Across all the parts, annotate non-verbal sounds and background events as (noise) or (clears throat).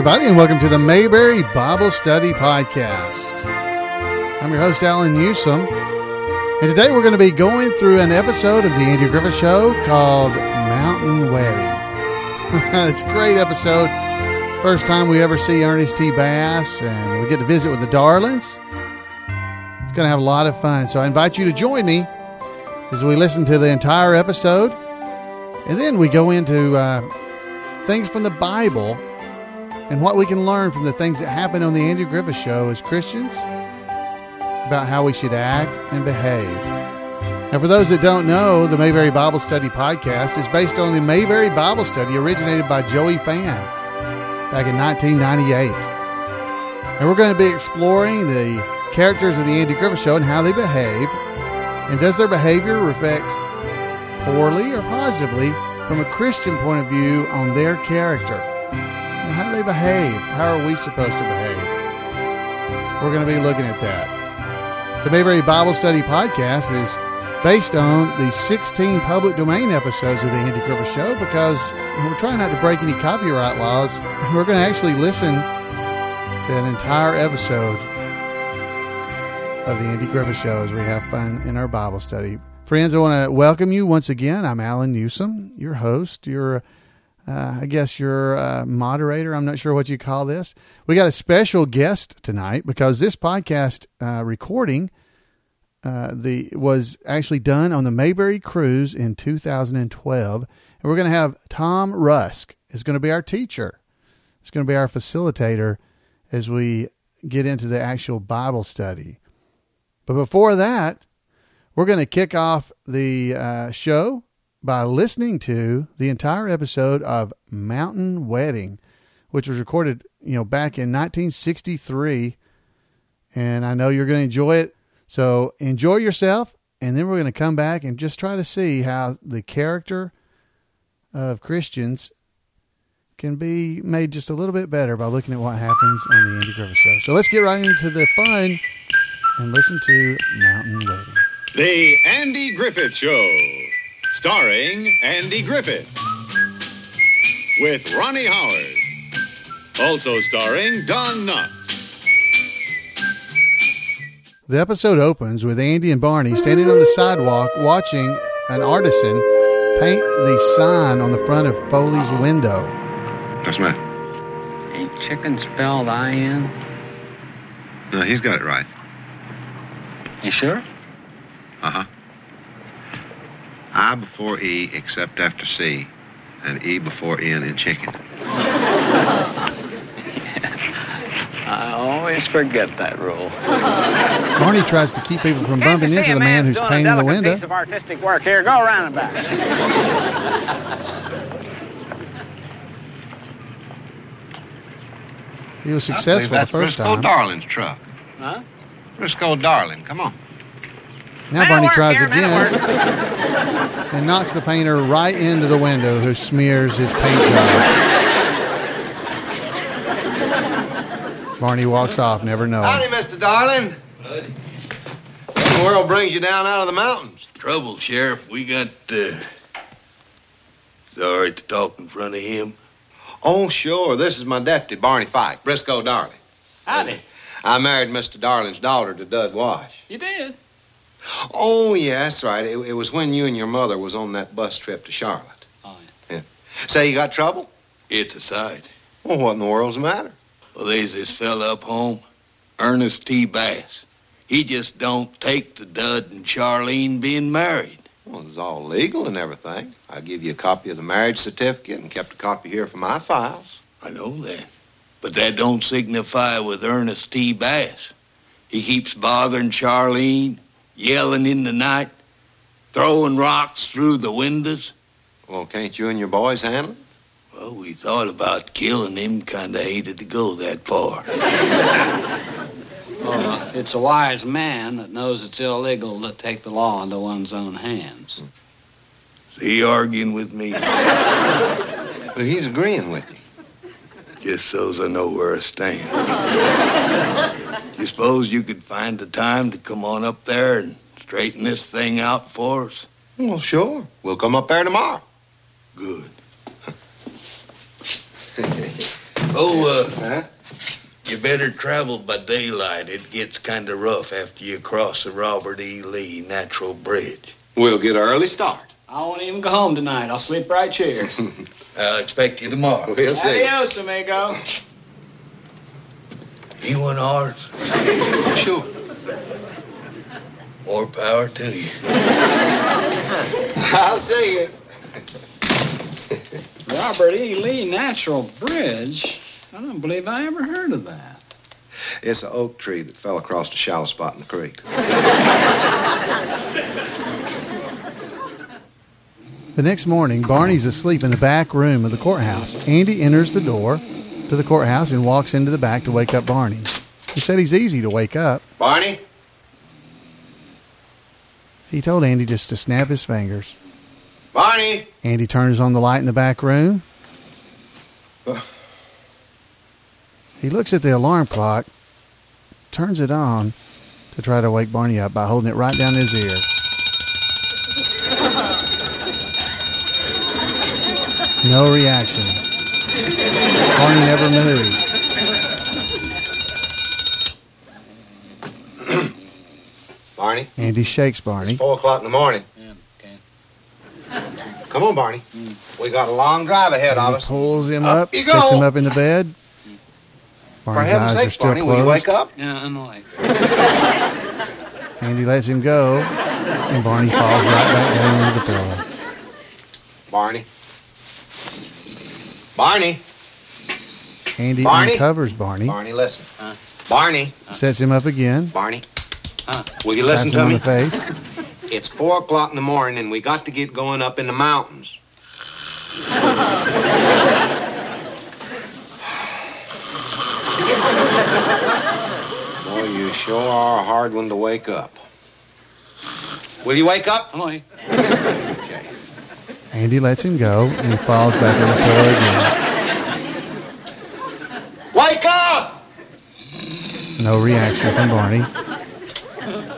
everybody, and welcome to the Mayberry Bible Study Podcast. I'm your host, Alan Newsom, and today we're going to be going through an episode of the Andy Griffith Show called Mountain Wedding. (laughs) it's a great episode. First time we ever see Ernest T. Bass, and we get to visit with the Darlings. It's going to have a lot of fun, so I invite you to join me as we listen to the entire episode, and then we go into uh, things from the Bible and what we can learn from the things that happen on the Andy Griffith Show as Christians about how we should act and behave. And for those that don't know, the Mayberry Bible Study podcast is based on the Mayberry Bible Study originated by Joey Fann back in 1998. And we're going to be exploring the characters of the Andy Griffith Show and how they behave. And does their behavior reflect poorly or positively from a Christian point of view on their character? They behave? How are we supposed to behave? We're going to be looking at that. The Mayberry Bible Study podcast is based on the 16 public domain episodes of the Andy Griffith Show because we're trying not to break any copyright laws. (laughs) We're going to actually listen to an entire episode of the Andy Griffith Show as we have fun in our Bible study. Friends, I want to welcome you once again. I'm Alan Newsom, your host, your uh, I guess your uh, moderator. I'm not sure what you call this. We got a special guest tonight because this podcast uh, recording uh, the was actually done on the Mayberry cruise in 2012, and we're going to have Tom Rusk is going to be our teacher. It's going to be our facilitator as we get into the actual Bible study. But before that, we're going to kick off the uh, show by listening to the entire episode of Mountain Wedding, which was recorded, you know, back in 1963. And I know you're going to enjoy it. So enjoy yourself. And then we're going to come back and just try to see how the character of Christians can be made just a little bit better by looking at what happens on the Andy Griffith Show. So let's get right into the fun and listen to Mountain Wedding. The Andy Griffith Show starring Andy Griffith, with Ronnie Howard, also starring Don Knotts. The episode opens with Andy and Barney standing on the sidewalk watching an artisan paint the sign on the front of Foley's window. What's the matter? Ain't chicken spelled I-N? No, he's got it right. You sure? Uh-huh. I before E except after C, and E before N in chicken. (laughs) I always forget that rule. Barney tries to keep people from bumping into the man who's painting the window. piece of artistic work here. Go around and back. He was successful the that's first Briscoe time. Darling's truck. Huh? Briscoe Darling, come on. Now Barney work tries (laughs) again and knocks the painter right into the window who smears his paint job. Barney walks off, never knowing. Howdy, Mr. Darling. What the world brings you down out of the mountains? Trouble, Sheriff. We got, uh... Sorry to talk in front of him. Oh, sure. This is my deputy, Barney Fife, Briscoe Darling. Howdy. I married Mr. Darling's daughter to Dud Wash. You did? Oh, yeah, that's right. It, it was when you and your mother was on that bus trip to Charlotte. Oh, yeah. Say, you got trouble? It's a sight. Well, what in the world's the matter? Well, there's this fella up home, Ernest T. Bass. He just don't take the Dud and Charlene being married. Well, it's all legal and everything. I give you a copy of the marriage certificate and kept a copy here for my files. I know that. But that don't signify with Ernest T. Bass. He keeps bothering Charlene, yelling in the night, throwing rocks through the windows. Well, can't you and your boys handle it? Well, we thought about killing him, kinda hated to go that far. (laughs) Well, uh, it's a wise man that knows it's illegal to take the law into one's own hands. Is he arguing with me? (laughs) Well, he's agreeing with you. Just so's I know where I stand. (laughs) you suppose you could find the time to come on up there and straighten this thing out for us? Well, sure. We'll come up there tomorrow. Good. (laughs) Oh, uh, Huh? you better travel by daylight. It gets kind of rough after you cross the Robert E. Lee Natural Bridge. We'll get an early start. I won't even go home tonight. I'll sleep right here. (laughs) I'll expect you tomorrow. We'll see. Adios, amigo. (laughs) You and ours, Sure. more power to you. (laughs) I'll see you. (laughs) Robert E. Lee Natural Bridge? I don't believe I ever heard of that. It's an oak tree that fell across a shallow spot in the creek. The next morning, Barney's asleep in the back room of the courthouse. Andy enters the door to the courthouse and walks into the back to wake up Barney. He said he's easy to wake up. Barney? He told Andy just to snap his fingers. Barney? Andy turns on the light in the back room. He looks at the alarm clock, turns it on to try to wake Barney up by holding it right down his ear. No reaction. Barney never moves. (clears throat) Barney? Andy shakes Barney. Four o'clock in the morning. Yeah, okay. Come on, Barney. We got a long drive ahead of Andy us. pulls him Up up, sets go. him up in the bed. For Barney's heaven's eyes sake, are still Barney, will you closed. wake up? Yeah, I'm awake. Andy lets him go, and Barney falls right back down into the pillow. Barney? Barney? Andy Barney? uncovers Barney, Barney, listen. Huh? Barney? sets him up again, Barney? Huh? Will you slaps listen to on me? the face. (laughs) It's four o'clock in the morning, and we got to get going up in the mountains. (laughs) Boy, you sure are a hard one to wake up. Will you wake up? I'm. (laughs) Okay. Andy lets him go, and he falls back on the pillow again. Wake up! No reaction from Barney.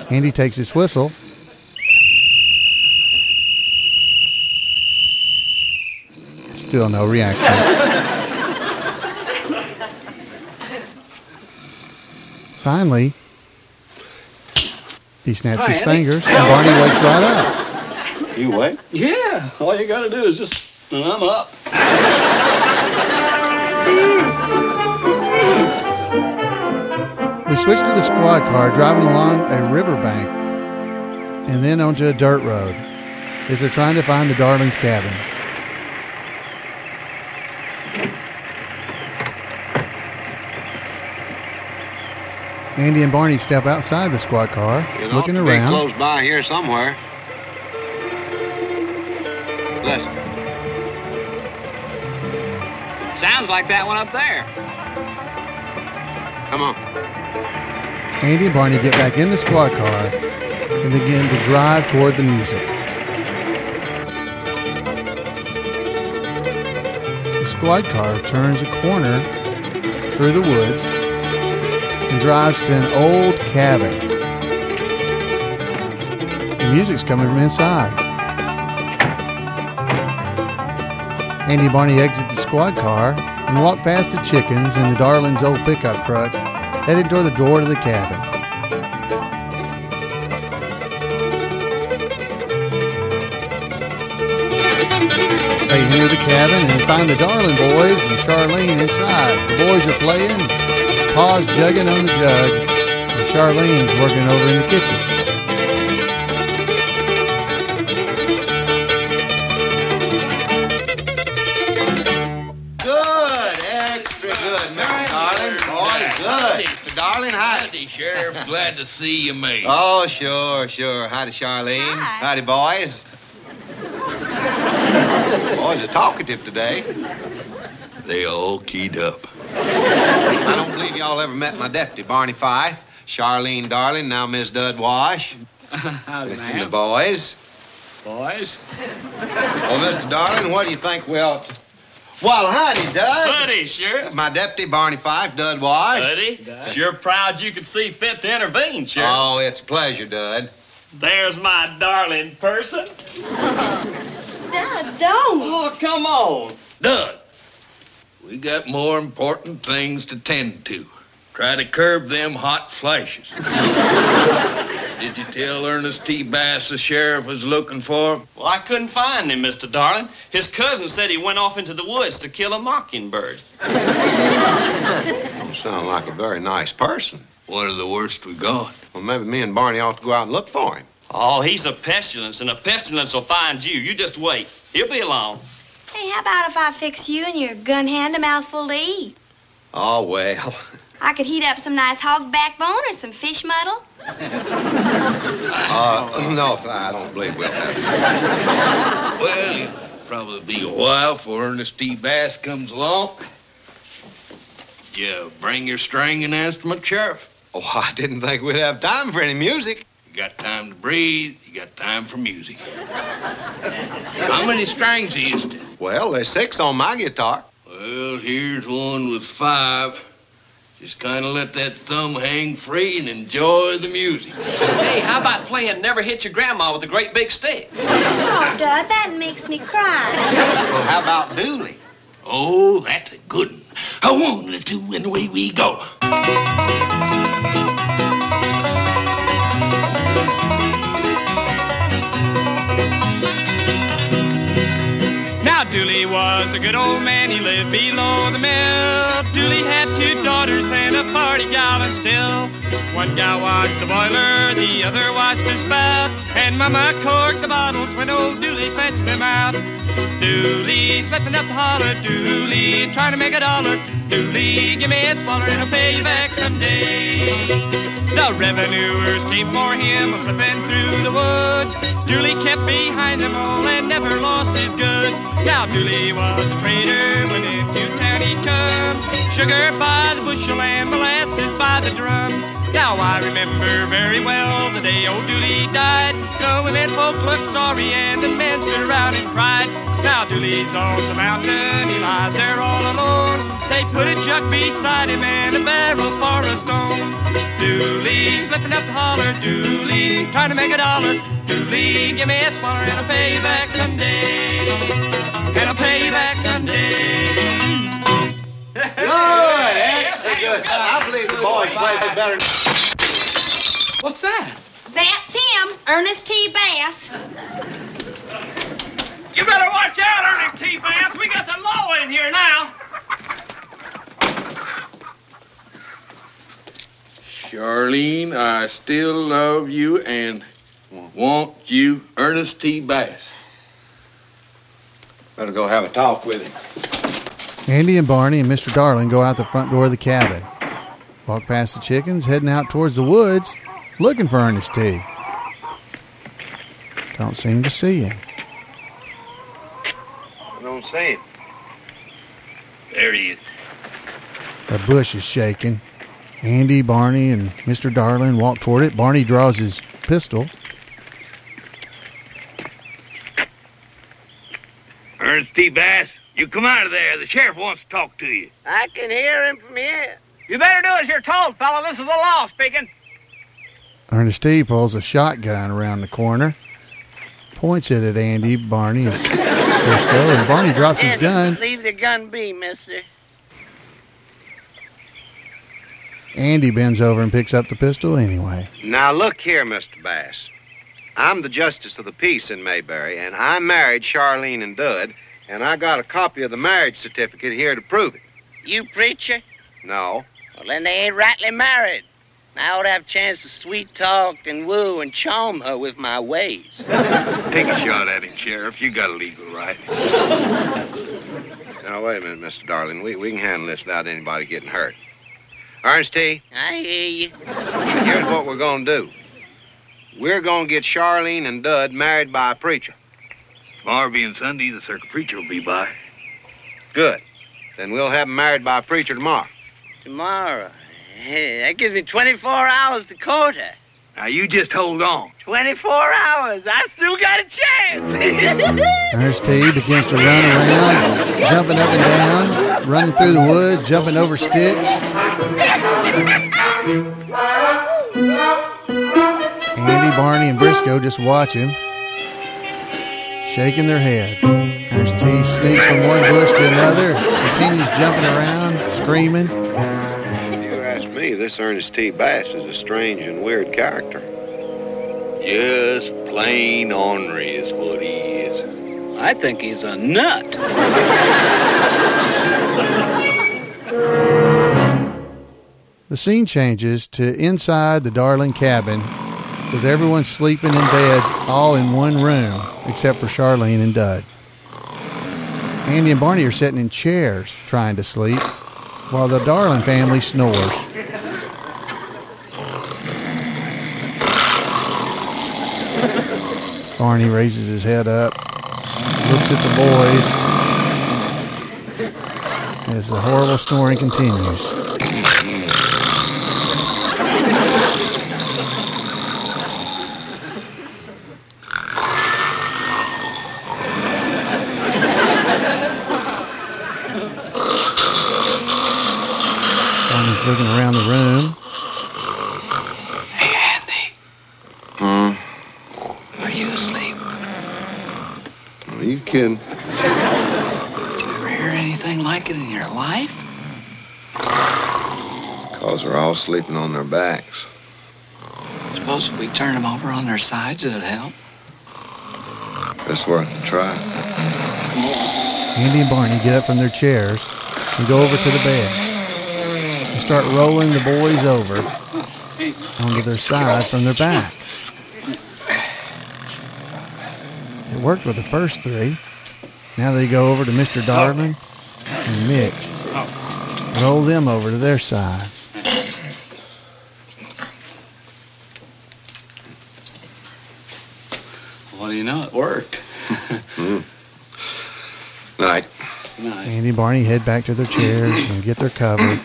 Andy takes his whistle. Still no reaction. Finally, he snaps Hi, his Andy. fingers, and Barney wakes right up. You wake? Yeah, all you gotta do is just, and I'm up. We switch to the squad car driving along a riverbank and then onto a dirt road as they're trying to find the Darlings' cabin. Andy and Barney step outside the squad car, It looking ought to around. Be close by here somewhere. Listen. Sounds like that one up there. Come on. Andy and Barney get back in the squad car and begin to drive toward the music. The squad car turns a corner through the woods and drives to an old cabin. The music's coming from inside. Andy and Barney exit the squad car and walk past the chickens and the Darlings' old pickup truck, headed toward the door to the cabin. They enter the cabin and find the Darling boys and Charlene inside. The boys are playing, Pa's jugging on the jug, and Charlene's working over in the kitchen. To see you, mate. Oh, sure, sure. Howdy, Charlene. Hi. Howdy, boys. boys are talkative today. They all keyed up. I don't believe y'all ever met my deputy, Barney Fife. Charlene Darling, now Miss Dud Wash. (laughs) Howdy, And the boys. Boys. Well, Mr. Darling, what do you think we ought to... Well, howdy, Dud. Buddy, Sheriff. My deputy, Barney Fife, Dud Wash. Buddy, sure proud you could see fit to intervene, Sheriff. Oh, it's a pleasure, Dud. There's my darling person. (laughs) Dud, don't. Oh, come on. Dud. We got more important things to tend to. Try to curb them hot flashes. (laughs) Did you tell Ernest T. Bass the sheriff was looking for him? Well, I couldn't find him, Mr. Darling. His cousin said he went off into the woods to kill a mockingbird. You sound like a very nice person. One of the worst we got. Well, maybe me and Barney ought to go out and look for him. Oh, he's a pestilence, and a pestilence will find you. You just wait. He'll be along. Hey, how about if I fix you and your gun hand a mouthful to eat? Oh, well. (laughs) I could heat up some nice hog backbone or some fish muddle. Uh, (clears throat) no, I don't believe we'll have. Well, it'll probably be a while before Ernest T. Bass comes along. You bring your stringing instrument, Sheriff. Oh, I didn't think we'd have time for any music. You got time to breathe. You got time for music. How many strings is it? Well, there's six on my guitar. Well, here's one with five. Just kind of let that thumb hang free and enjoy the music. Hey, how about playing Never Hit Your Grandma with a great big stick? Oh, Dud, that makes me cry. Well, how about Dooley? Oh, that's a good one. A one, a two, and away we go. Now Dooley was a good old man, he lived below the mill. Dooley had two daughters and a party gal, and still one gal watched the boiler, the other watched the spout. And Mama corked the bottles when old Dooley fetched them out. Dooley slipping up the holler, Dooley trying to make a dollar. Dooley, give me a swaller and I'll pay you back someday. The revenuers came for him, slipping through the woods. Dooley kept behind them all and never lost his goods. Now Dooley was a trader when into town come. Sugar by the bushel and molasses by the drum. Now I remember very well the day old Dooley died. The women folk looked sorry and the men stood around and cried. Now Dooley's on the mountain, he lies there all alone. They put a jug beside him and a barrel for a stone. Dooley slipping up the holler, Dooley trying to make a dollar. Dooley, give me a smaller and I'll pay you back someday. And I'll pay you back someday. Good, excellent, good. I believe the boys played better. What's that? That's him, Ernest T. Bass. You better watch out, Ernest T. Bass. We got the law in here now. Charlene, I still love you and want you, Ernest T. Bass. Better go have a talk with him. Andy and Barney and Mr. Darling go out the front door of the cabin. Walk past the chickens, heading out towards the woods, looking for Ernest T. Don't seem to see him. I don't see him. There he is. The bush is shaking. Andy, Barney, and Mr. Darling walk toward it. Barney draws his pistol. Ernest T. Bass, you come out of there. The sheriff wants to talk to you. I can hear him from here. You better do as you're told, fella. This is the law speaking. Ernest T pulls a shotgun around the corner, points it at Andy, Barney, and Briscoe, and Barney drops his gun. Leave the gun be, mister. Andy bends over and picks up the pistol anyway. Now, look here, Mr. Bass. I'm the justice of the peace in Mayberry, and I married Charlene and Dud, and I got a copy of the marriage certificate here to prove it. You preacher? No. Well, then they ain't rightly married. I ought to have a chance to sweet talk and woo and charm her with my ways. (laughs) Take a shot at him, Sheriff. You got a legal right. Now, wait a minute, Mr. Darling. We, we can handle this without anybody getting hurt. Ernest T., I hear you. here's what we're going to do. We're going to get Charlene and Dud married by a preacher. Tomorrow being Sunday, the circuit preacher will be by. Good. Then we'll have them married by a preacher tomorrow. Tomorrow. Hey, that gives me 24 hours to court her. Now, you just hold on. 24 hours. I still got a chance. (laughs) Ernest T begins to run around, jumping up and down, running through the woods, jumping over sticks. Andy, Barney, and Briscoe just watch him, shaking their head. Ernest T sneaks from one bush to another, continues jumping around, screaming. If you ask me, this Ernest T. Bass is a strange and weird character. Just plain ornery is what he is. I think he's a nut. The scene changes to inside the Darling cabin with everyone sleeping in beds all in one room except for Charlene and Dud. Andy and Barney are sitting in chairs trying to sleep while the Darling family snores. Barney raises his head up, looks at the boys as the horrible snoring continues. Barney's looking around the room. Hey, Andy, Huh? are you asleep? Are you kidding? Did you ever hear anything like it in your life? Because they're all sleeping on their backs. I suppose if we turn them over on their sides, it'd help. It's worth a try. Andy and Barney get up from their chairs and go over to the beds and start rolling the boys over onto their side from their back. It worked with the first three. Now they go over to Mr. Darling and Mitch. Roll them over to their sides. Well, you know, it worked. (laughs) Hmm. Night. Nice. Andy and Barney head back to their chairs and get their cover.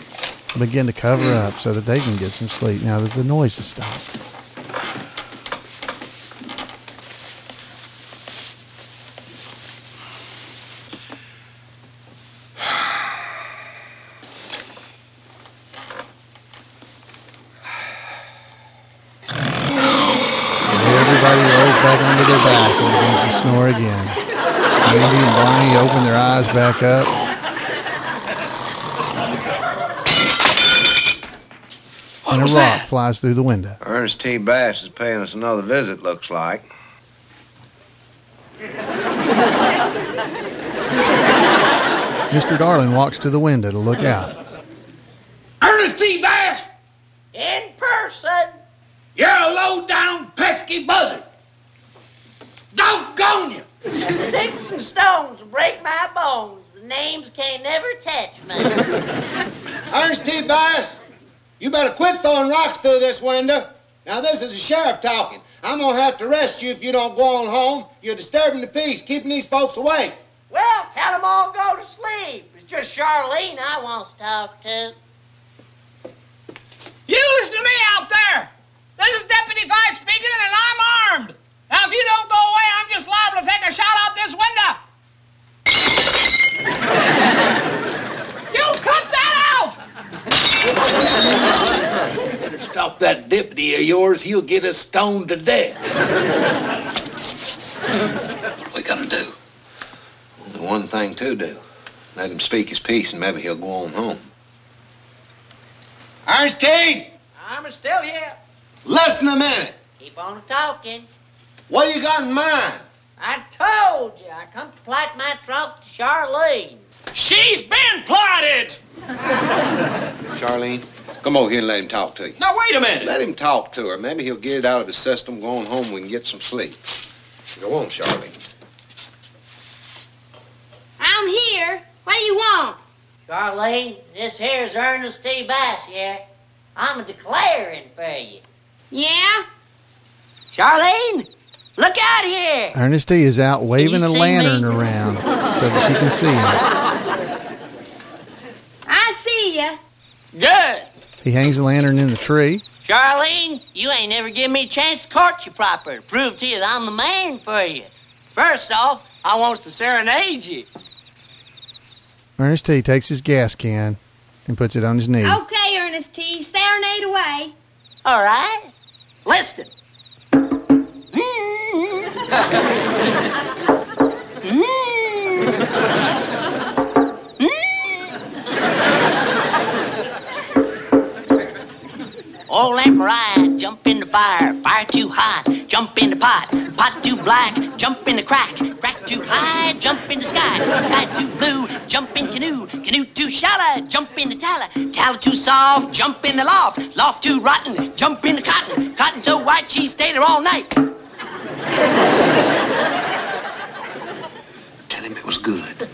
Begin to cover up so that they can get some sleep. Now that the noise has stopped. Back onto their back and begins to snore again. Andy and Barney open their eyes back up. What and a rock that? flies through the window. Ernest T. Bass is paying us another visit, looks like. (laughs) Mr. Darling walks to the window to look out. Ernest T. Bass, In person. you're a low-down pesky buzzard. Don't Doggone you! Sticks and stones break my bones. The names can't never touch me. (laughs) Ernest T. Bass, you better quit throwing rocks through this window. Now, this is the sheriff talking. I'm going to have to arrest you if you don't go on home. You're disturbing the peace, keeping these folks awake. well, tell them all go to sleep. It's just Charlene I wants to talk to. You listen to me out there. This is Deputy Fife speaking, and I'm armed. Now, if you don't go away, I'm just liable to take a shot out this window. (laughs) you cut that out! Better stop that deputy of yours. He'll get us stoned to death. What we gonna do? The one thing to do. Let him speak his piece and maybe he'll go on home. Ernest I'm still here. listen a minute. Keep on talking. What do you got in mind? I told you I come to plight my troth to Charlene. She's been plotted! Charlene, come over here and let him talk to you. Now, wait a minute. Let him talk to her. Maybe he'll get it out of his system. Go on home. We can get some sleep. Go on, Charlene. I'm here. What do you want? Charlene, this here's Ernest T. Bass here. I'm a declaring for you. Yeah? Charlene, look out here. Ernest T is out waving a lantern me? around so that she can see him. (laughs) I see ya. Good. He hangs the lantern in the tree. Charlene, you ain't never given me a chance to court you proper to prove to you that I'm the man for you. First off, I wants to serenade you. Ernest T takes his gas can and puts it on his knee. Okay, Ernest T. Serenade away. All right? Listen. Mm. (laughs) Mm. Right, jump in the fire, fire too hot, jump in the pot, pot too black, jump in the crack, crack too high, jump in the sky, sky too blue, jump in canoe, canoe too shallow, jump in the tallow, tallow too soft, jump in the loft, loft too rotten, jump in the cotton, cotton so white she stayed there all night. Tell him it was good.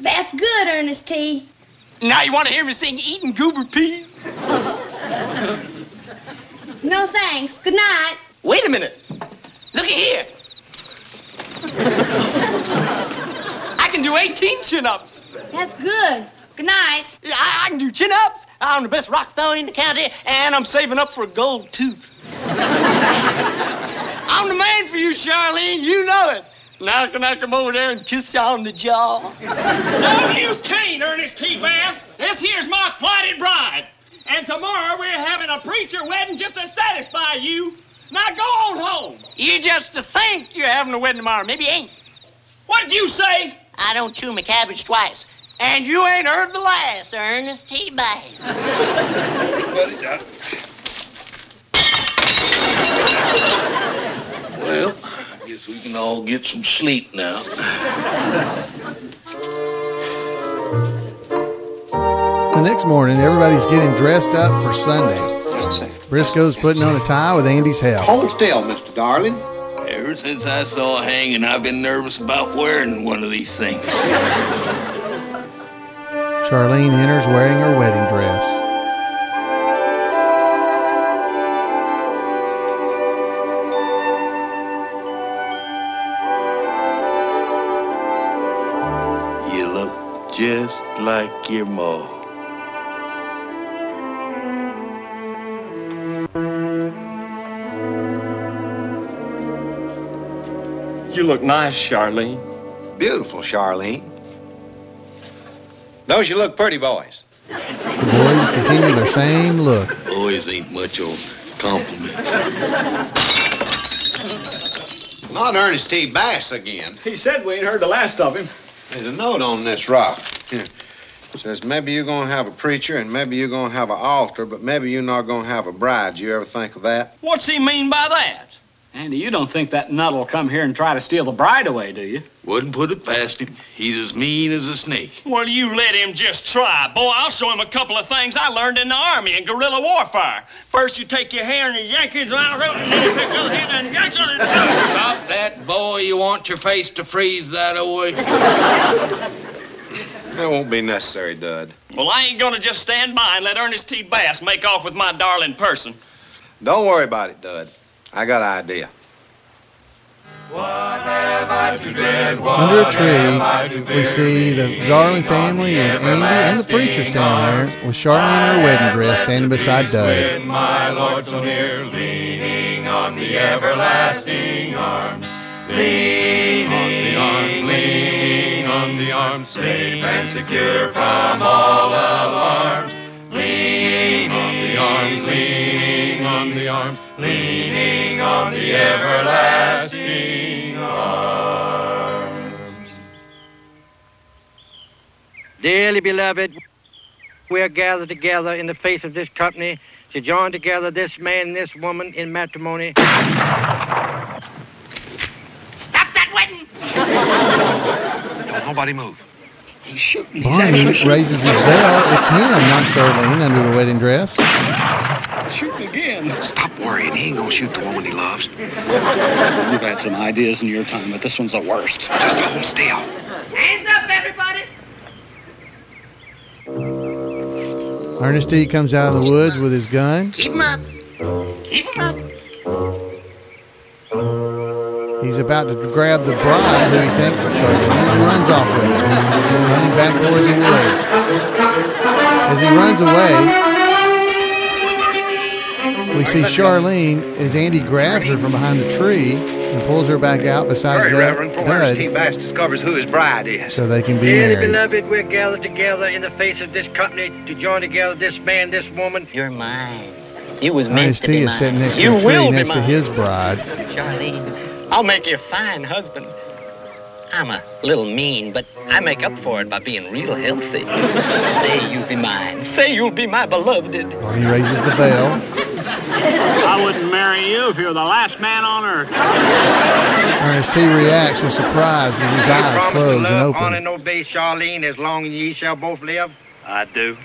That's good, Ernest T. Now you want to hear me sing eating goober peas? No thanks. Good night. Wait a minute. Looky here. I can do 18 chin-ups. That's good. Good night. I, I can do chin-ups. I'm the best rock thrower in the county, and I'm saving up for a gold tooth. (laughs) I'm the man for you, Charlene. You know it. Now can I come over there and kiss you on the jaw? No, you can't, Ernest T. Bass. This here's my plighted bride. And tomorrow we're having a preacher wedding just to satisfy you. Now go on home. You just think you're having a wedding tomorrow. Maybe you ain't. What'd you say? I don't chew my cabbage twice. And you ain't heard the last, of Ernest T. Bass. (laughs) Well, I guess we can all get some sleep now. The next morning, everybody's getting dressed up for Sunday. Just a second. Briscoe's putting on a tie with Andy's help. Hold still, Mr. Darling. Ever since I saw hanging, I've been nervous about wearing one of these things. Charlene enters wearing her wedding dress. You look just like your ma. You look nice, Charlene. Beautiful, Charlene. Don't you look pretty, boys? The boys continue their same look. Boys ain't much of a compliment. Not Ernest T. Bass again. He said we ain't heard the last of him. There's a note on this rock. Here. It says maybe you're gonna have a preacher and maybe you're gonna have an altar, but maybe you're not gonna have a bride. Do you ever think of that? What's he mean by that? Andy, you don't think that nut will come here and try to steal the bride away, do you? Wouldn't put it past him. He's as mean as a snake. Well, you let him just try. Boy, I'll show him a couple of things I learned in the Army in guerrilla warfare. First, you take your hand and you yank it around, and then you take the other hand and yank it. Stop that, boy. You want your face to freeze that away? That won't be necessary, Dud. Well, I ain't gonna just stand by and let Ernest T. Bass make off with my darling person. Don't worry about it, Dud. I got an idea. Under a tree, we see the Darling family with Andy and the preacher standing there, with Charlene in her wedding dress standing beside Dud. my Lord so near, leaning on the everlasting arms, leaning on the arms, leaning on the arms, safe and secure from all alarms, leaning on the arms, leaning on the arms, leaning on the everlasting arms. Dearly beloved, we are gathered together in the face of this company to join together this man and this woman in matrimony. Stop that wedding! Don't nobody move. He's shooting. Barney raises his veil. It's him, not Charlene, under the wedding dress. Shooting again. Stop worrying. He ain't gonna shoot the woman he loves. You've had some ideas in your time, but this one's the worst. Just hold still. Hands up, everybody! Ernest T comes out of the woods with his gun. Keep him up. Keep him up. He's about to grab the bride, who he thinks is Charlene, and runs off with her, running back towards the woods. As he runs away, we see Charlene as Andy grabs her from behind the tree and pulls her back out beside Hurry, Judd- Reverend, before Ernest T. Dud Bass discovers who his bride is. so they can be Dearly married. beloved, we're gathered together in the face of this company to join together this man, this woman. You're mine. You was meant Ernest to be T mine. is sitting next to you a tree will next to his bride. Charlene, I'll make you a fine husband. I'm a little mean, but I make up for it by being real healthy. (laughs) Say you'll be mine. Say you'll be my beloved. Barney raises the bell. I wouldn't marry you if you were the last man on earth. Ernest T reacts with surprise as his eyes close and open. honor, open. and obey Charlene as long as ye shall both live. I do.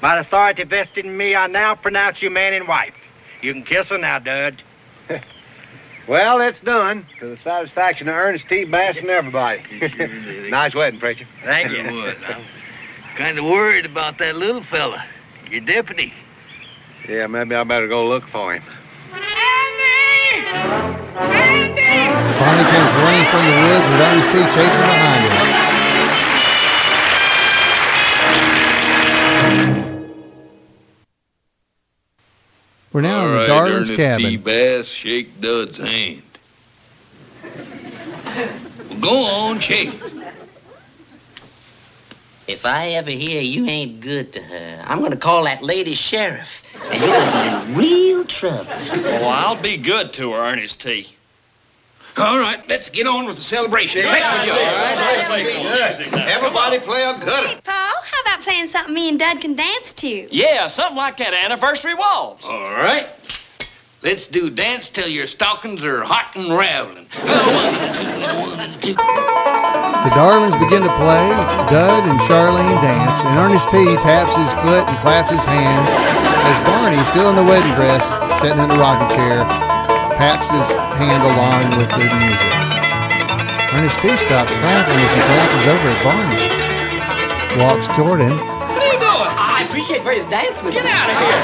By the authority vested in me, I now pronounce you man and wife. You can kiss her now, Dud. (laughs) Well, it's done to the satisfaction of Ernest T. Bass and everybody. (laughs) (laughs) nice wedding, preacher. Thank you. Would. I'm kind of worried about that little fella, your deputy. Yeah, maybe I better go look for him. Barney comes running from the woods with Ernest T chasing behind him. We're now in All the right, Darlings Ernest T. cabin. Bass, shake Dud's hand. Well, go on, shake. If I ever hear you ain't good to her, I'm gonna call that lady sheriff, and you're gonna be in real trouble. Oh, I'll be good to her, Ernest T. All right, let's get on with the celebration. Everybody play a good Hey, Paul, how about playing something me and Dud can dance to? Yeah, something like that anniversary waltz. All right. Let's do dance till your stockings are hot and raveling. The Darlings begin to play. Dud and Charlene dance, and Ernest T taps his foot and claps his hands as Barney, still in the wedding dress, sitting in a rocking chair, pats his hand along with the music. Ernest T stops clapping as he glances over at Barney, walks toward him. What are you doing? I appreciate for you to dance with Get me. out of here.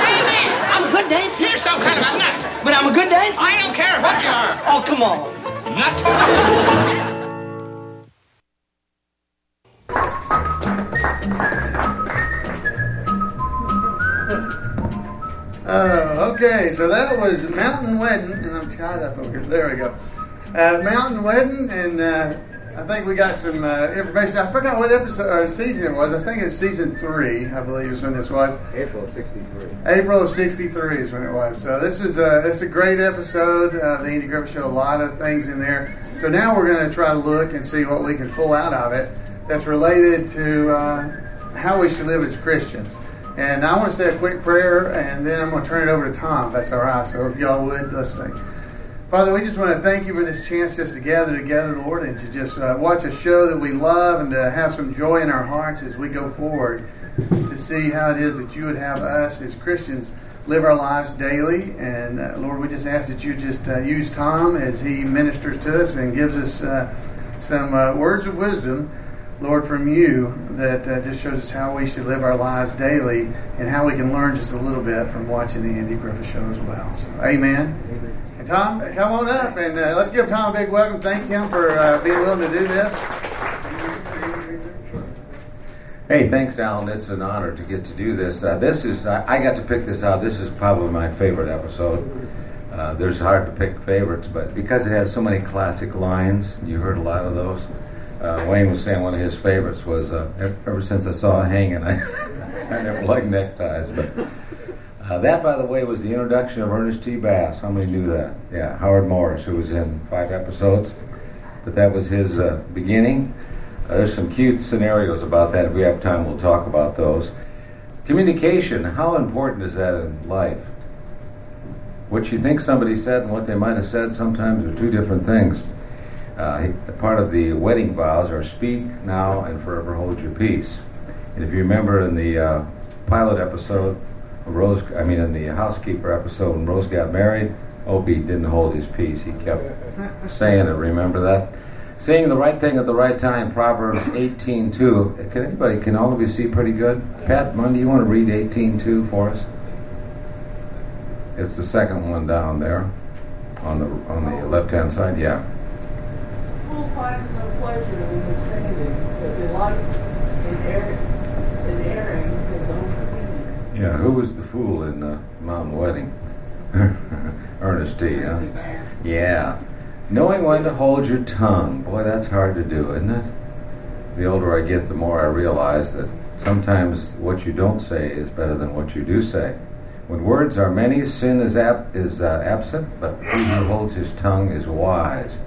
Barney! (laughs) I'm a good dancer. You're some kind of a nut. But I'm a good dancer. I don't care what you are. Oh, come on. Nut. (laughs) Oh, okay. So that was Mountain Wedding, and I'm tied up over here. There we go. Uh, Mountain Wedding, and uh, I think we got some uh, information. I forgot what episode or season it was. I think it's season three. I believe is when this was. April of 63. April of '63 is when it was. So this is a this is a great episode of the Andy Griffith Show. A lot of things in there. So now we're going to try to look and see what we can pull out of it that's related to uh, how we should live as Christians. And I want to say a quick prayer, and then I'm going to turn it over to Tom. If that's all right. So if y'all would, let's sing. Father, we just want to thank you for this chance just to gather together, Lord, and to just uh, watch a show that we love and to have some joy in our hearts as we go forward to see how it is that you would have us as Christians live our lives daily. And uh, Lord, we just ask that you just uh, use Tom as he ministers to us and gives us uh, some uh, words of wisdom, Lord, from you that uh, just shows us how we should live our lives daily and how we can learn just a little bit from watching the Andy Griffith Show as well. So, amen. And Tom, come on up and uh, let's give Tom a big welcome. Thank him for uh, being willing to do this. Hey, thanks, Alan. It's an honor to get to do this. Uh, this is I, I got to pick this out. This is probably my favorite episode. Uh, there's hard to pick favorites, but because it has so many classic lines, you heard a lot of those. Uh, Wayne was saying one of his favorites was uh, ever, since I saw it hanging, (laughs) I, I never liked neckties. But uh, that, by the way, was the introduction of Ernest T. Bass. How many knew that? Yeah, Howard Morris, who was in five episodes. But that was his uh, beginning. Uh, there's some cute scenarios about that. If we have time, we'll talk about those. Communication, how important is that in life? What you think somebody said and what they might have said sometimes are two different things. Uh, part of the wedding vows are speak now and forever hold your peace. And if you remember in the uh, pilot episode, Rose, I mean in the housekeeper episode, when Rose got married, Opie didn't hold his peace. He kept saying it. Remember that? Saying the right thing at the right time. Proverbs 18:2. Can anybody? Can all of you see pretty good? Pat Monday, you want to read 18:2 for us? It's the second one down there, on the on the left-hand side. Yeah. Fool finds no pleasure in understanding, but delights in erring, in airing his own opinions. Yeah. Who was the fool in uh, Mountain Wedding? (laughs) Ernest T. Huh? Yeah. Knowing when to hold your tongue. Boy, that's hard to do, isn't it? The older I get, the more I realize that sometimes what you don't say is better than what you do say. When words are many, sin is, ab- is uh, absent, but he who holds his tongue is wise.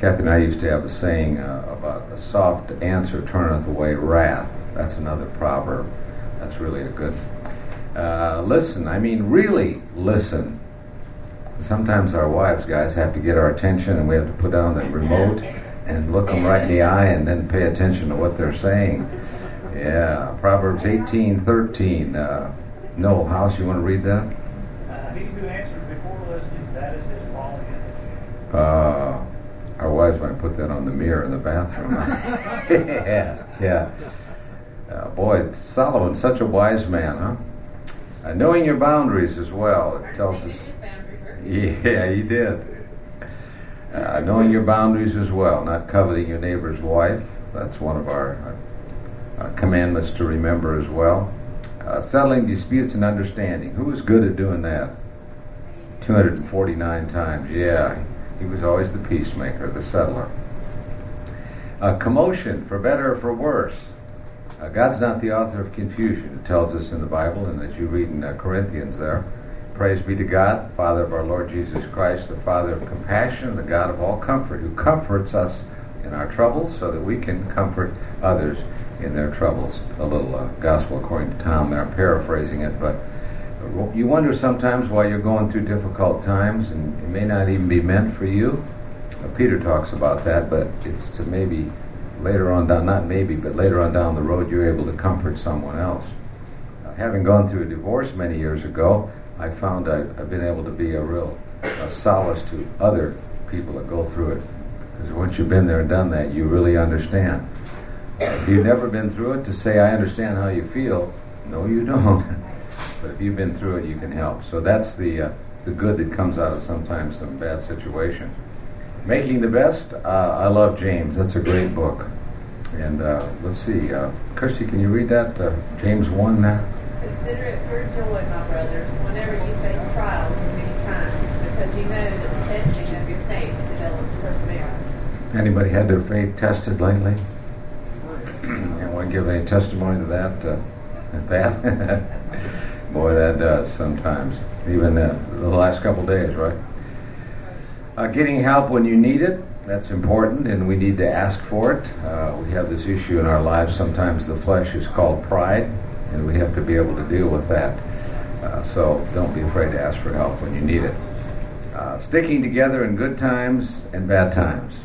Kathy and I used to have a saying uh, about a soft answer turneth away wrath. That's another proverb. That's really a good. Uh, listen, I mean, really listen. Sometimes our wives, guys, have to get our attention, and we have to put down the remote and look them right in the eye, and then pay attention to what they're saying. Yeah, Proverbs eighteen thirteen. Uh, Noel House, you want to read that? Uh, he who answers before listening, that is his fault. Uh, wives might put that on the mirror in the bathroom. (laughs) yeah, yeah. Uh, boy, Solomon, such a wise man, huh? Uh, knowing your boundaries as well. It tells us. Yeah, he did. Uh, knowing your boundaries as well, not coveting your neighbor's wife. That's one of our uh, commandments to remember as well. Uh, settling disputes and understanding. Who was good at doing that? 249 times. Yeah, he was always the peacemaker, the settler. Uh, commotion, for better or for worse. Uh, God's not the author of confusion. It tells us in the Bible, and as you read in uh, Corinthians there. Praise be to God, Father of our Lord Jesus Christ, the Father of compassion, the God of all comfort, who comforts us in our troubles so that we can comfort others in their troubles. A little uh, gospel according to Tom there, paraphrasing it, but you wonder sometimes why you're going through difficult times, and it may not even be meant for you. Peter talks about that, but it's to maybe later on down, not maybe, but later on down the road, you're able to comfort someone else. Uh, having gone through a divorce many years ago, I found I, have been able to be a real a solace to other people that go through it. Because once you've been there and done that, you really understand. Uh, if you've never been through it, to say, I understand how you feel, no, you don't. (laughs) but if you've been through it, you can help. So that's the, uh, the good that comes out of sometimes some bad situation. Making the Best, uh, I love James. That's a great book. And uh, let's see, uh, Kirsty, can you read that? Uh, James 1 now? Consider it pure joy, my brothers, whenever you face trials of many kinds, because you know that the testing of your faith develops perseverance. Anybody had their faith tested lately? (clears throat) to give any testimony to that? Uh, that? (laughs) Boy, that does sometimes. Even uh, the last couple days, right? Uh, getting help when you need it, that's important, and we need to ask for it. Uh, we have this issue in our lives. Sometimes the flesh is called pride and we have to be able to deal with that. Uh, so don't be afraid to ask for help when you need it. Uh, sticking together in good times and bad times.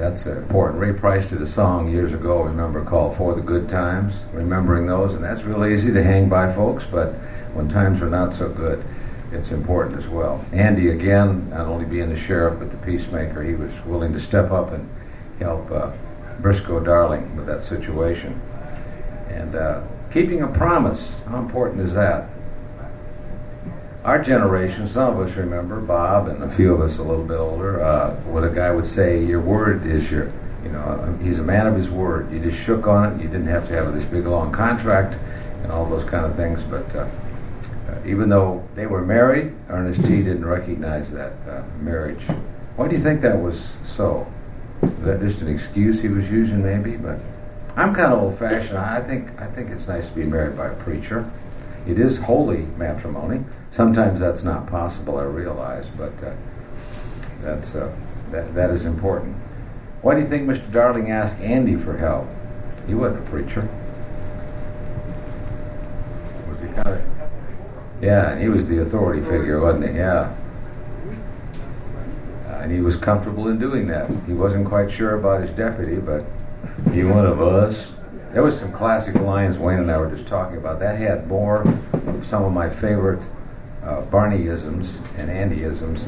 That's important. Ray Price did a song years ago, remember, called For the Good Times, remembering those, and that's real easy to hang by, folks, but when times are not so good, it's important as well. Andy, again, not only being the sheriff, but the peacemaker, he was willing to step up and help uh, Briscoe Darling with that situation. And uh, keeping a promise, how important is that? Our generation, some of us remember, Bob and a few of us a little bit older, uh, what a guy would say, your word is your, you know, he's a man of his word. You just shook on it. You didn't have to have this big long contract and all those kind of things. But uh, uh even though they were married, Ernest T. didn't recognize that uh, marriage. Why do you think that was so? Was that just an excuse he was using, maybe? But I'm kind of old-fashioned. I think I think it's nice to be married by a preacher. It is holy matrimony. Sometimes that's not possible. I realize, but uh, that's uh, that that is important. Why do you think Mr. Darling asked Andy for help? He wasn't a preacher. Was he kind of? Yeah, and he was the authority figure, wasn't he? Yeah. Uh, and he was comfortable in doing that. He wasn't quite sure about his deputy, but you one of us? There was some classic lines Wayne and I were just talking about. That had more of some of my favorite uh, Barneyisms and Andyisms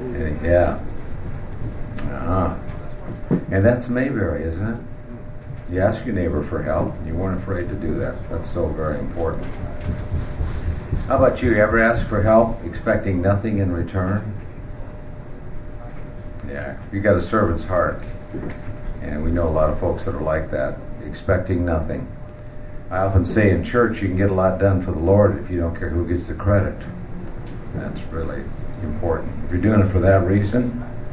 (laughs) yeah. Uh-huh. And that's Mayberry, isn't it? You ask your neighbor for help. And you weren't afraid to do that. That's so very important. How about you? You ever ask for help expecting nothing in return? Yeah, you got a servant's heart. And we know a lot of folks that are like that, expecting nothing. I often say in church, you can get a lot done for the Lord if you don't care who gets the credit. That's really important. If you're doing it for that reason, (clears throat)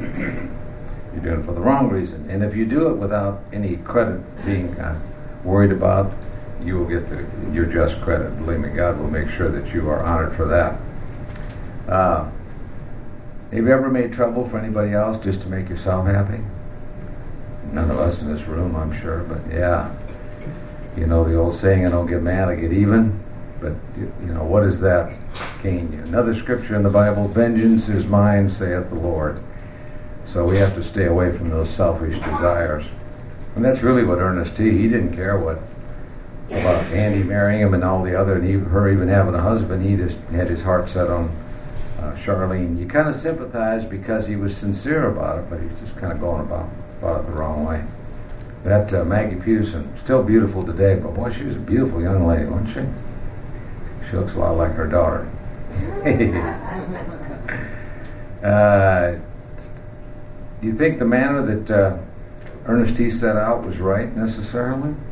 you're doing it for the wrong reason. And if you do it without any credit being uh, worried about, you will get the, your just credit. Believe me, God will make sure that you are honored for that. Uh, have you ever made trouble for anybody else just to make yourself happy? None of us in this room, I'm sure, but yeah. You know the old saying, I don't get mad, I get even. But, you know, what does that gain you? Another scripture in the Bible vengeance is mine, saith the Lord. So we have to stay away from those selfish desires. And that's really what Ernest T. He didn't care what about Andy marrying him and all the other, and he, her even having a husband. He just had his heart set on uh, Charlene. You kind of sympathize because he was sincere about it, but he's just kind of going about, about it the wrong way. That uh, Maggie Peterson, still beautiful today, but boy, she was a beautiful young lady, wasn't she? She looks a lot like her daughter. (laughs) uh, do you think the manner that uh, Ernest T set out was right necessarily? (laughs)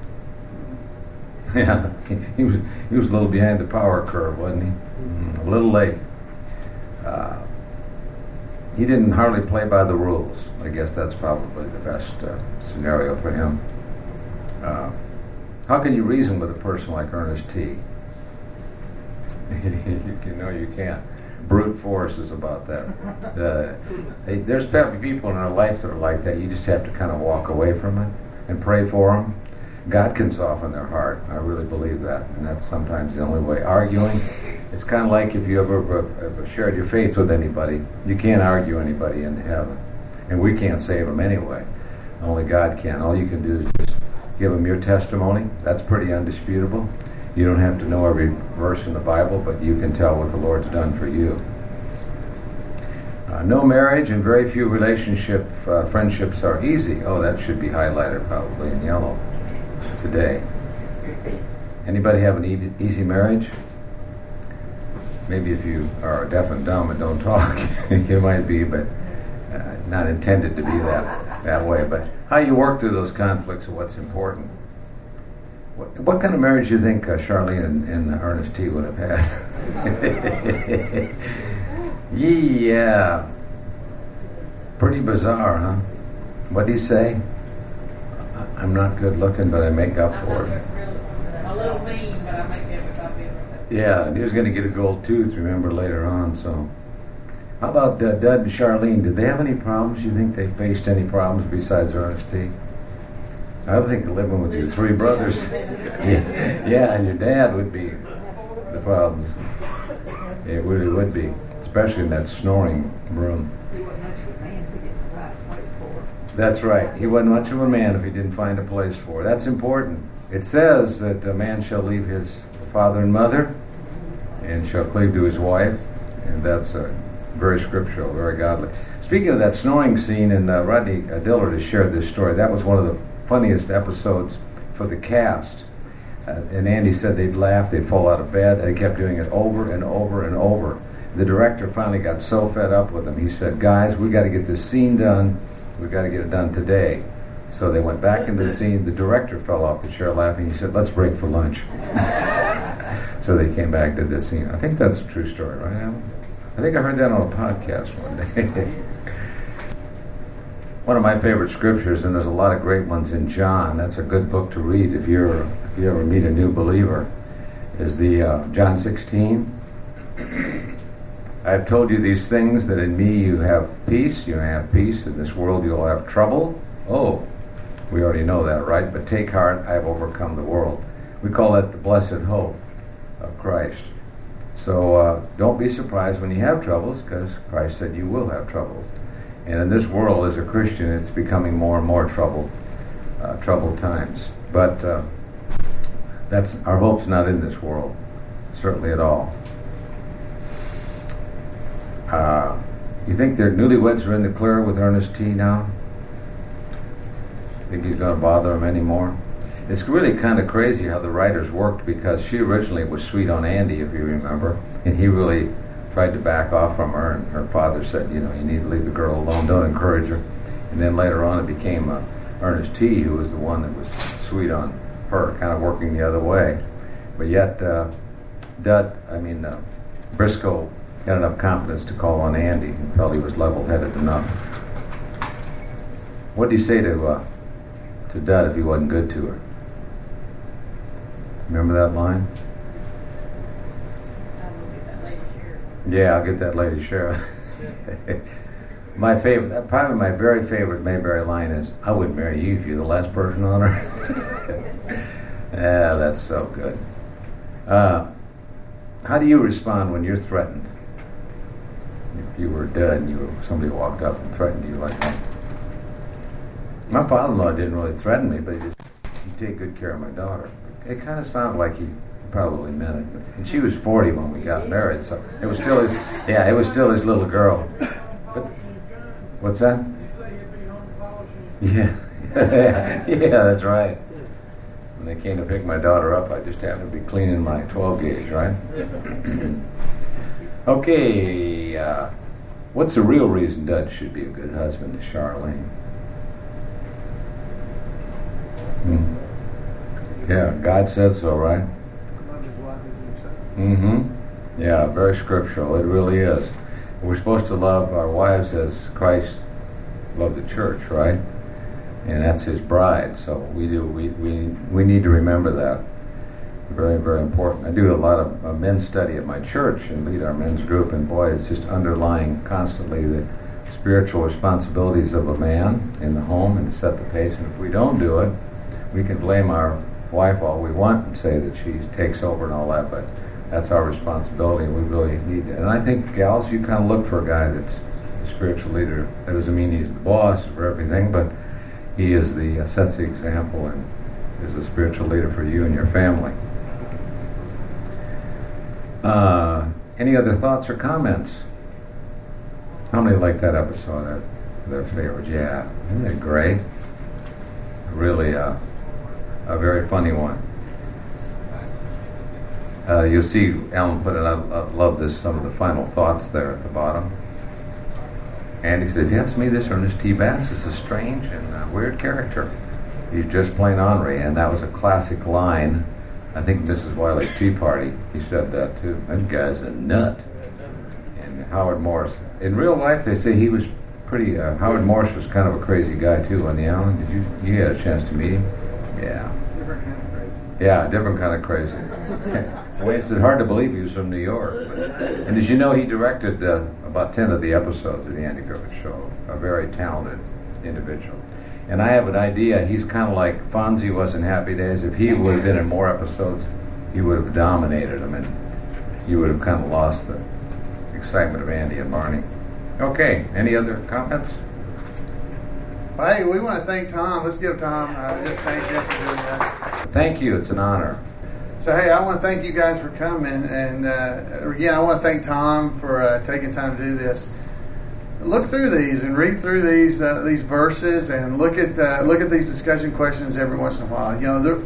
Yeah, he, was he was a little behind the power curve, wasn't he? Mm, a little late. Uh, he didn't hardly play by the rules. I guess that's probably the best uh, scenario for him. Uh, how can you reason with a person like Ernest T? (laughs) you know you can't. Brute force is about that. Uh, hey, there's people in our life that are like that. You just have to kind of walk away from it and pray for them. God can soften their heart. I really believe that, and that's sometimes the only way. Arguing, it's kind of like if you ever, ever shared your faith with anybody, you can't argue anybody into heaven, and we can't save them anyway. Only God can. All you can do is just give them your testimony. That's pretty undisputable. You don't have to know every verse in the Bible, but you can tell what the Lord's done for you. Uh, no marriage and very few relationship uh, friendships are easy. Oh, that should be highlighted probably in yellow today. Anybody have an e- easy marriage? Maybe if you are deaf and dumb and don't talk, (laughs) it might be, but uh, not intended to be that that way. But how you work through those conflicts are what's important. What, what kind of marriage do you think uh, Charlene and, and Ernest T would have had? (laughs) yeah, pretty bizarre, huh? What do you say? I'm not good looking, but I make up for it. A little mean, but I make everybody Yeah, and he was going to get a gold tooth, remember, later on. So, how about uh, Dud and Charlene? Did they have any problems? You think they faced any problems besides Ernest T? I think living with your three brothers, (laughs) yeah, yeah, and your dad would be the problems. It really would be, especially in that snoring room. That's right. He wasn't much of a man if he didn't find a place for it. That's important. It says that a man shall leave his father and mother and shall cleave to his wife, and that's very scriptural, very godly. Speaking of that snoring scene, and uh, Rodney Dillard has shared this story, that was one of the funniest episodes for the cast. Uh, and Andy said they'd laugh, they'd fall out of bed, they kept doing it over and over and over. The director finally got so fed up with them, he said, Guys, we got to get this scene done We've got to get it done today. So they went back into the scene. The director fell off the chair laughing. He said, Let's break for lunch. (laughs) so they came back, did this scene. I think that's a true story, right? I think I heard that on a podcast one day. (laughs) one of my favorite scriptures, and there's a lot of great ones in John. That's a good book to read if you're if you ever meet a new believer. Is the uh, John 16. I have told you these things that in me you have peace. You have peace. In this world you'll have trouble. Oh, we already know that, right? But take heart, I have overcome the world. We call that the blessed hope of Christ. So uh, don't be surprised when you have troubles, because Christ said you will have troubles. And in this world, as a Christian, it's becoming more and more troubled, uh, troubled times. But uh, that's our hope's not in this world, certainly at all. Uh, you think their newlyweds are in the clear with Ernest T now? Think he's going to bother them anymore? It's really kind of crazy how the writers worked because she originally was sweet on Andy, if you remember, and he really tried to back off from her. And her father said, you know, you need to leave the girl alone, don't encourage her. And then later on, it became uh, Ernest T, who was the one that was sweet on her, kind of working the other way. But yet, uh, Dud, I mean, uh, Briscoe had enough confidence to call on Andy and felt he was level-headed enough. What did he say to uh, to Dud if he wasn't good to her? Remember that line? Yeah, I'll get that lady sheriff. my favorite, probably my very favorite Mayberry line is, "I wouldn't marry you if you're the last person on earth." (laughs) yeah, that's so good. Uh, how do you respond when you're threatened? If you were dead and you were, somebody walked up and threatened you like that. My father-in-law didn't really threaten me, but he just he'd take good care of my daughter. It kind of sounded like he probably meant it. And she was 40 when we got married, so it was still, yeah, it was still his little girl. But, what's that? Yeah, (laughs) yeah, that's right. When they came to pick my daughter up, I just happened to be cleaning my 12 gauge, right? (clears throat) okay, uh, what's the real reason Dud should be a good husband to Charlene? Hmm. Yeah, God said so, right? Mm-hmm. Yeah, very scriptural. It really is. We're supposed to love our wives as Christ loved the church, right? And that's His bride. So we do. We we we need to remember that. Very very important. I do a lot of uh, men's study at my church and lead our men's group, and boy, it's just underlying constantly the spiritual responsibilities of a man in the home and to set the pace. And if we don't do it, we can blame our wife all we want and say that she takes over and all that, but that's our responsibility, and we really need it. And I think, gals, you kind of look for a guy that's a spiritual leader. That doesn't mean he's the boss for everything, but he is the uh, sets the example and is a spiritual leader for you and your family. Uh, any other thoughts or comments? How many like that episode? Their favorite? Yeah, isn't it great? Really, uh, a very funny one. Uh, you'll see Alan put it. I, I love this. Some of the final thoughts there at the bottom. And he said, "Yes, me, this Ernest T. Bass is a strange and uh, weird character. He's just plain ornery." And that was a classic line. I think Mrs. Wiley's Tea Party. He said that too. That guy's a nut. And Howard Morris. In real life, they say he was pretty. Uh, Howard Morris was kind of a crazy guy too. On the island. did you you had a chance to meet him? Yeah. Different kind of crazy. Yeah, different kind of crazy. (laughs) it's hard to believe he was from New York. But, and as you know, he directed uh, about 10 of the episodes of The Andy Griffith Show. A very talented individual. And I have an idea, he's kind of like Fonzie was in Happy Days. If he would have been in more episodes, he would have dominated them, and you would have kind of lost the excitement of Andy and Barney. Okay, any other comments? Well, hey, we want to thank Tom. Let's give Tom uh, just thank you for doing that. Thank you, it's an honor. So, hey, I want to thank you guys for coming. And uh, again, I want to thank Tom for uh, taking time to do this. Look through these and read through these uh, these verses and look at uh, look at these discussion questions every once in a while. You know, there,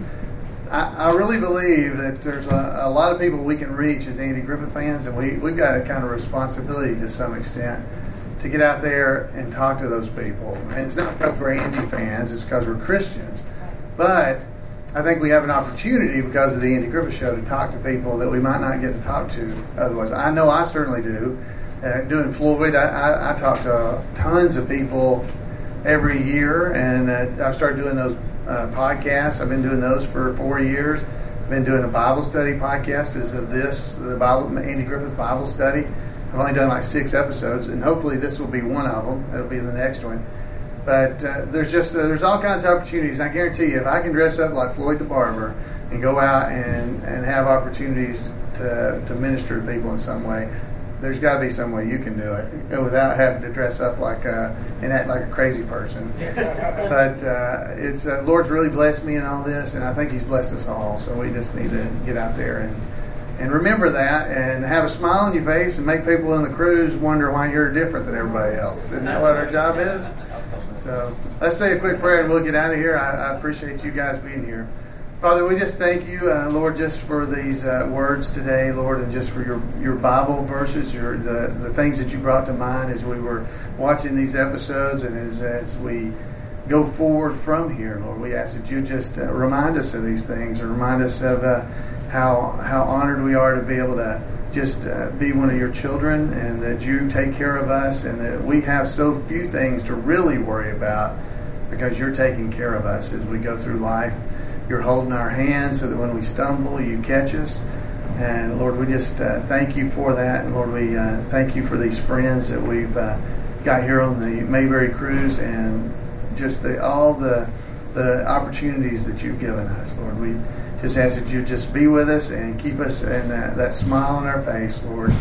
I, I really believe that there's a, a lot of people we can reach as Andy Griffith fans, and we, we've got a kind of responsibility to some extent to get out there and talk to those people. And it's not because we're Andy fans, it's because we're Christians. But I think we have an opportunity because of the Andy Griffith Show to talk to people that we might not get to talk to otherwise. I know I certainly do. Uh, doing Floyd, I, I, I talk to tons of people every year, and uh, I've started doing those uh, podcasts. I've been doing those for four years. I've been doing a Bible study podcast as of this, the Bible, Andy Griffith Bible Study. I've only done like six episodes, and hopefully this will be one of them. It'll be the next one. But uh, there's just uh, there's all kinds of opportunities. I guarantee you, if I can dress up like Floyd the barber and go out and, and have opportunities to, to minister to people in some way, there's got to be some way you can do it without having to dress up like a, and act like a crazy person. (laughs) but uh, it's uh, Lord's really blessed me in all this, and I think He's blessed us all. So we just need to get out there and and remember that, and have a smile on your face, and make people in the cruise wonder why you're different than everybody else. Isn't that what our job is? So let's say a quick prayer, and we'll get out of here. I, I appreciate you guys being here. Father, we just thank you, uh, Lord, just for these uh, words today, Lord, and just for your, your Bible verses, your the, the things that you brought to mind as we were watching these episodes and as, as we go forward from here, Lord. We ask that you just uh, remind us of these things and remind us of uh, how, how honored we are to be able to just uh, be one of your children and that you take care of us and that we have so few things to really worry about because you're taking care of us as we go through life. You're holding our hands so that when we stumble, you catch us. And Lord, we just uh, thank you for that. And Lord, we uh, thank you for these friends that we've uh, got here on the Mayberry cruise and just the, all the the opportunities that you've given us. Lord, we just ask that you just be with us and keep us and that, that smile on our face, Lord,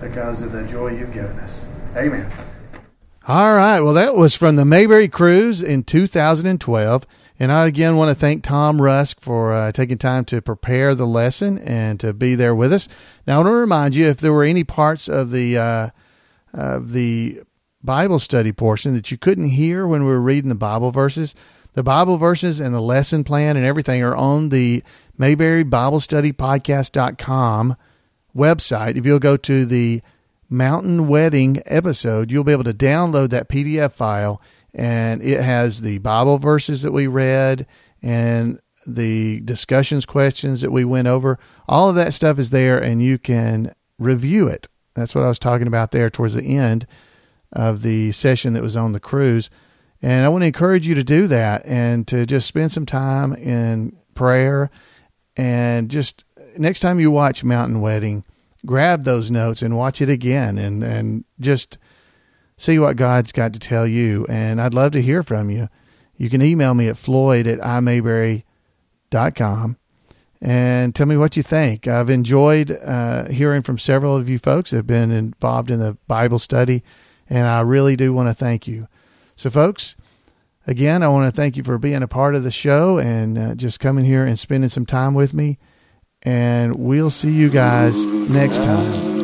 because of the joy you've given us. Amen. All right. Well, that was from the Mayberry Cruise in 2012. And I again want to thank Tom Rusk for uh, taking time to prepare the lesson and to be there with us. Now, I want to remind you if there were any parts of the uh, of the Bible study portion that you couldn't hear when we were reading the Bible verses, the Bible verses and the lesson plan and everything are on the Mayberry Bible Study website. If you'll go to the Mountain Wedding episode, you'll be able to download that PDF file and it has the Bible verses that we read and the discussions questions that we went over. All of that stuff is there and you can review it. That's what I was talking about there towards the end of the session that was on the cruise. And I want to encourage you to do that and to just spend some time in prayer and just next time you watch Mountain Wedding, grab those notes and watch it again and, and just see what God's got to tell you. And I'd love to hear from you. You can email me at floyd at imayberry.com and tell me what you think. I've enjoyed uh, hearing from several of you folks that have been involved in the Bible study, and I really do want to thank you. So, folks, again, I want to thank you for being a part of the show and uh, just coming here and spending some time with me. And we'll see you guys next time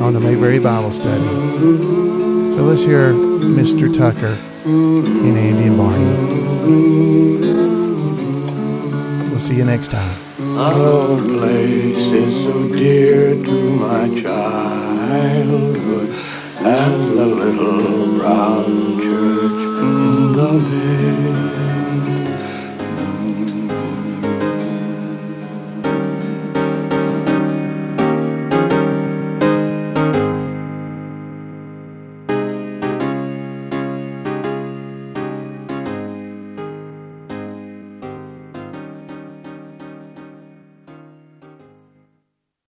on the Mayberry Bible Study. So let's hear Mr. Tucker and Andy and Barney. We'll see you next time. Our place is so dear to my childhood as the little brown church in the village.